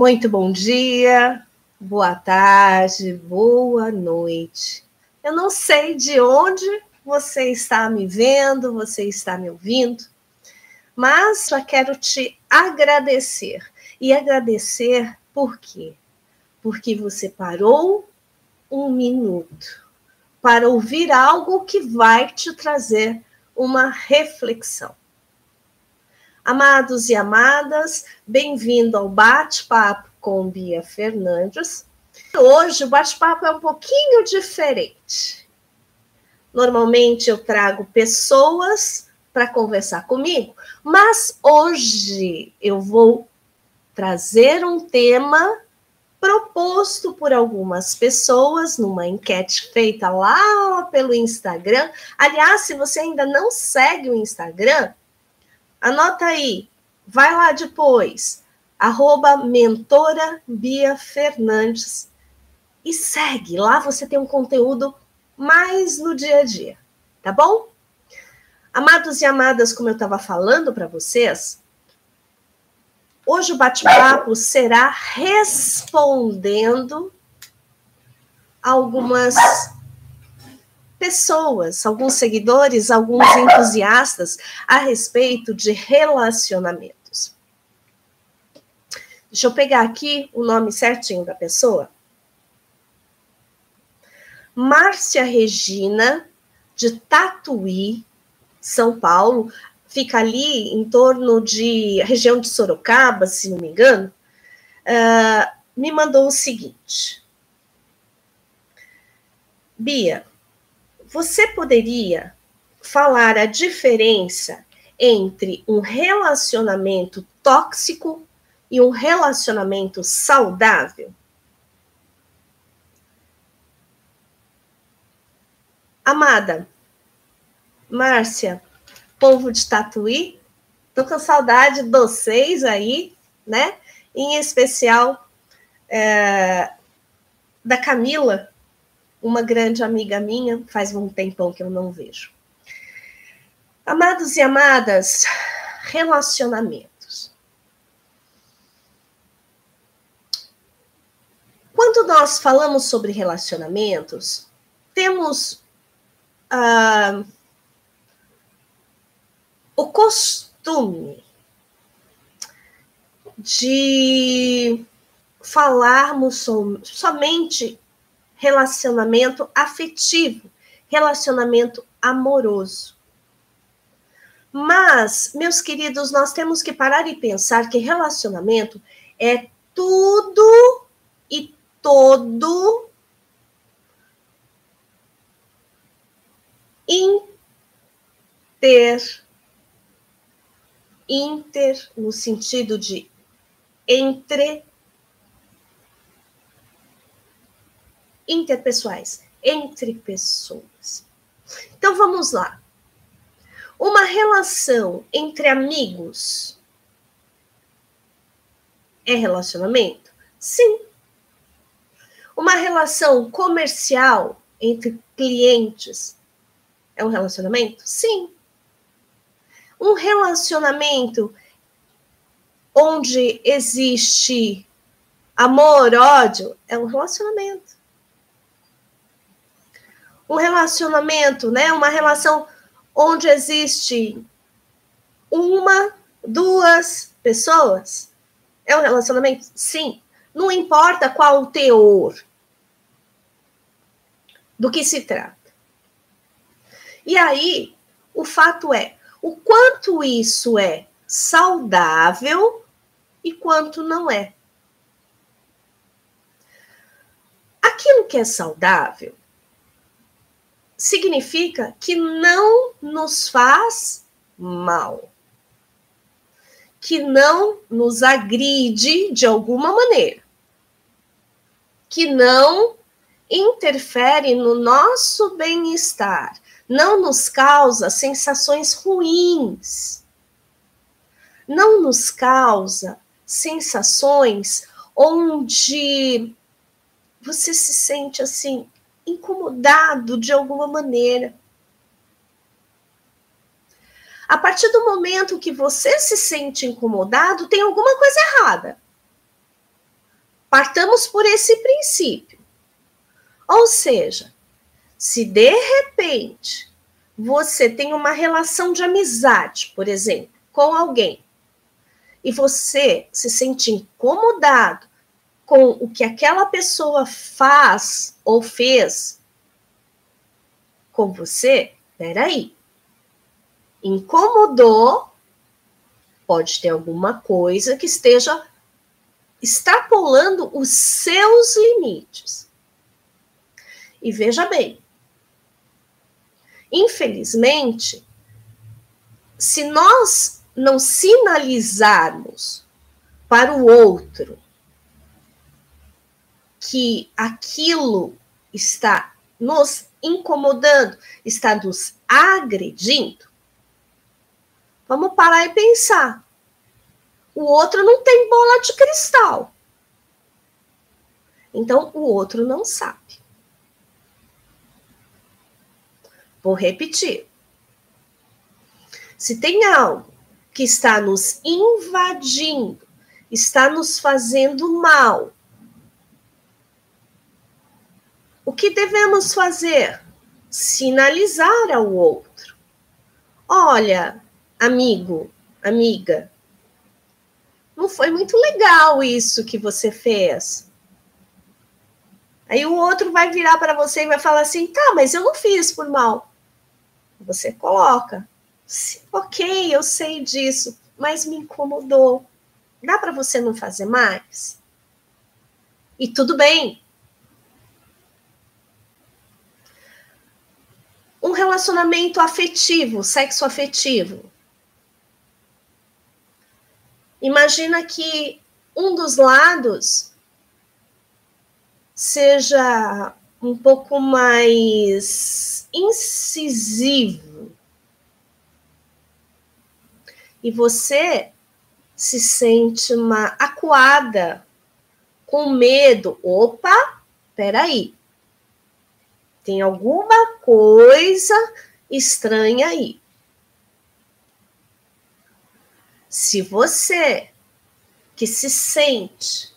Muito bom dia, boa tarde, boa noite. Eu não sei de onde você está me vendo, você está me ouvindo, mas já quero te agradecer. E agradecer por quê? Porque você parou um minuto para ouvir algo que vai te trazer uma reflexão. Amados e amadas, bem-vindo ao bate-papo com Bia Fernandes. Hoje o bate-papo é um pouquinho diferente. Normalmente eu trago pessoas para conversar comigo, mas hoje eu vou trazer um tema proposto por algumas pessoas numa enquete feita lá pelo Instagram. Aliás, se você ainda não segue o Instagram, Anota aí, vai lá depois, arroba mentora Bia Fernandes e segue. Lá você tem um conteúdo mais no dia a dia, tá bom? Amados e amadas, como eu estava falando para vocês, hoje o bate-papo será respondendo algumas pessoas, alguns seguidores, alguns entusiastas a respeito de relacionamentos. Deixa eu pegar aqui o nome certinho da pessoa. Márcia Regina, de Tatuí, São Paulo, fica ali em torno de região de Sorocaba, se não me engano, uh, me mandou o seguinte. Bia, você poderia falar a diferença entre um relacionamento tóxico e um relacionamento saudável? Amada, Márcia, povo de Tatuí, tô com saudade de vocês aí, né? Em especial é, da Camila, uma grande amiga minha, faz um tempão que eu não vejo. Amados e amadas, relacionamentos. Quando nós falamos sobre relacionamentos, temos ah, o costume de falarmos som, somente relacionamento afetivo, relacionamento amoroso. Mas, meus queridos, nós temos que parar e pensar que relacionamento é tudo e todo inter inter no sentido de entre interpessoais, entre pessoas. Então vamos lá. Uma relação entre amigos é relacionamento? Sim. Uma relação comercial entre clientes é um relacionamento? Sim. Um relacionamento onde existe amor, ódio, é um relacionamento um relacionamento, né? Uma relação onde existe uma, duas pessoas. É um relacionamento? Sim. Não importa qual o teor do que se trata. E aí, o fato é o quanto isso é saudável e quanto não é. Aquilo que é saudável significa que não nos faz mal, que não nos agride de alguma maneira, que não interfere no nosso bem-estar, não nos causa sensações ruins, não nos causa sensações onde você se sente assim incomodado de alguma maneira. A partir do momento que você se sente incomodado, tem alguma coisa errada. partamos por esse princípio. Ou seja, se de repente você tem uma relação de amizade, por exemplo, com alguém, e você se sente incomodado com o que aquela pessoa faz ou fez com você, peraí. Incomodou, pode ter alguma coisa que esteja extrapolando os seus limites. E veja bem, infelizmente, se nós não sinalizarmos para o outro que aquilo está nos incomodando, está nos agredindo, vamos parar e pensar. O outro não tem bola de cristal. Então, o outro não sabe. Vou repetir. Se tem algo que está nos invadindo, está nos fazendo mal, o que devemos fazer? Sinalizar ao outro. Olha, amigo, amiga, não foi muito legal isso que você fez. Aí o outro vai virar para você e vai falar assim: tá, mas eu não fiz por mal. Você coloca. Ok, eu sei disso, mas me incomodou. Dá para você não fazer mais? E tudo bem, um relacionamento afetivo, sexo afetivo. Imagina que um dos lados seja um pouco mais incisivo. E você se sente uma acuada, com medo. Opa, peraí, tem alguma coisa estranha aí. Se você que se sente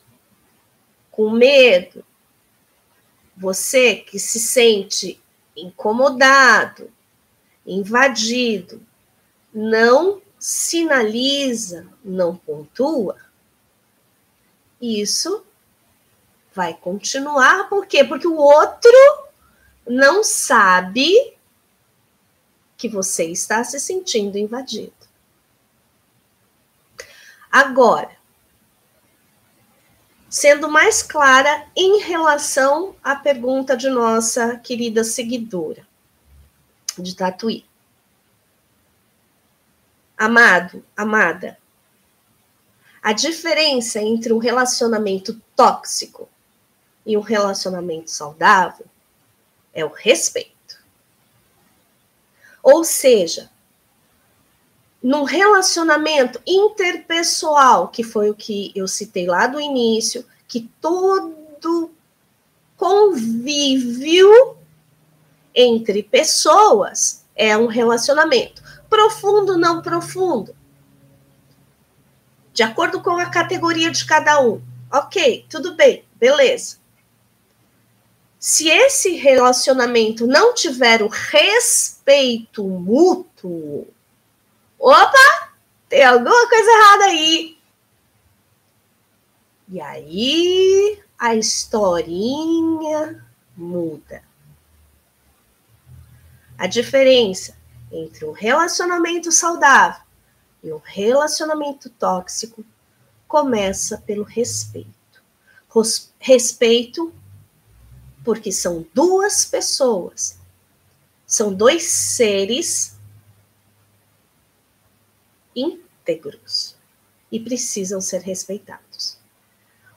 com medo, você que se sente incomodado, invadido, não sinaliza, não pontua, isso vai continuar, por quê? Porque o outro não sabe que você está se sentindo invadido. Agora, sendo mais clara em relação à pergunta de nossa querida seguidora de Tatuí. Amado, amada, a diferença entre um relacionamento tóxico e um relacionamento saudável é o respeito. Ou seja, num relacionamento interpessoal, que foi o que eu citei lá do início, que todo convívio entre pessoas é um relacionamento. Profundo, não profundo. De acordo com a categoria de cada um. Ok, tudo bem, beleza. Se esse relacionamento não tiver o respeito mútuo, opa, tem alguma coisa errada aí. E aí a historinha muda. A diferença entre um relacionamento saudável e um relacionamento tóxico começa pelo respeito. Respeito porque são duas pessoas, são dois seres íntegros. E precisam ser respeitados.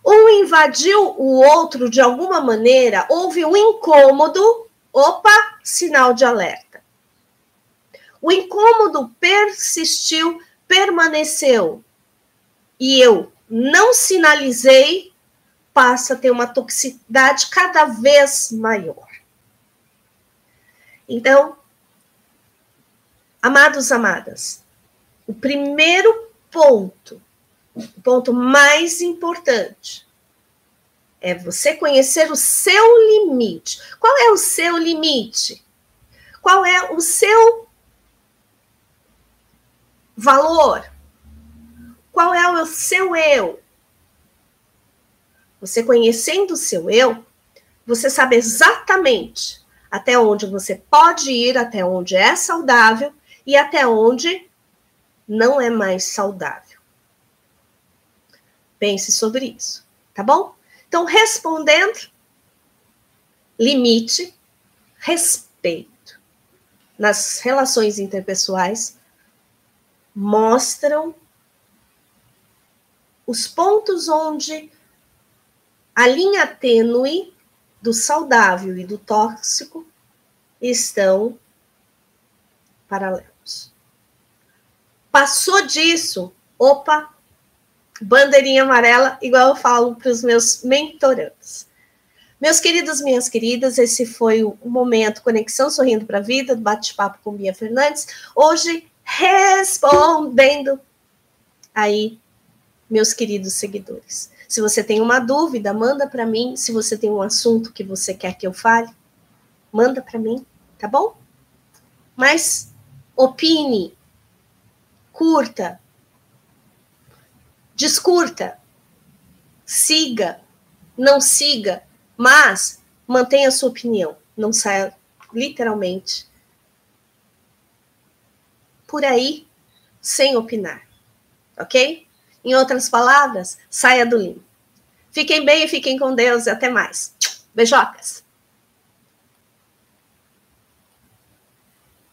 Um invadiu o outro de alguma maneira, houve um incômodo, opa, sinal de alerta. O incômodo persistiu, permaneceu, e eu não sinalizei passa a ter uma toxicidade cada vez maior. Então, amados, amadas, o primeiro ponto, o ponto mais importante, É você conhecer o seu limite. Qual é o seu limite? Qual é o seu valor? Qual é o seu eu? Você conhecendo o seu eu, você sabe exatamente até onde você pode ir, até onde é saudável e até onde não é mais saudável. Pense sobre isso, tá bom? Então, respondendo, limite, respeito nas relações interpessoais mostram os pontos onde a linha tênue do saudável e do tóxico estão paralelos. Passou disso, opa, bandeirinha amarela, igual eu falo para os meus mentorandos. Meus queridos, minhas queridas, esse foi o momento Conexão Sorrindo para a Vida, bate-papo com Bia Fernandes. Hoje, respondendo aí meus queridos seguidores. Se você tem uma dúvida, manda para mim. Se você tem um assunto que você quer que eu fale, manda para mim, tá bom? Mas opine, curta, discurta, siga, não siga, mas mantenha a sua opinião. Não saia literalmente por aí sem opinar, ok? Em outras palavras, saia do limbo. Fiquem bem e fiquem com Deus e até mais. Beijocas!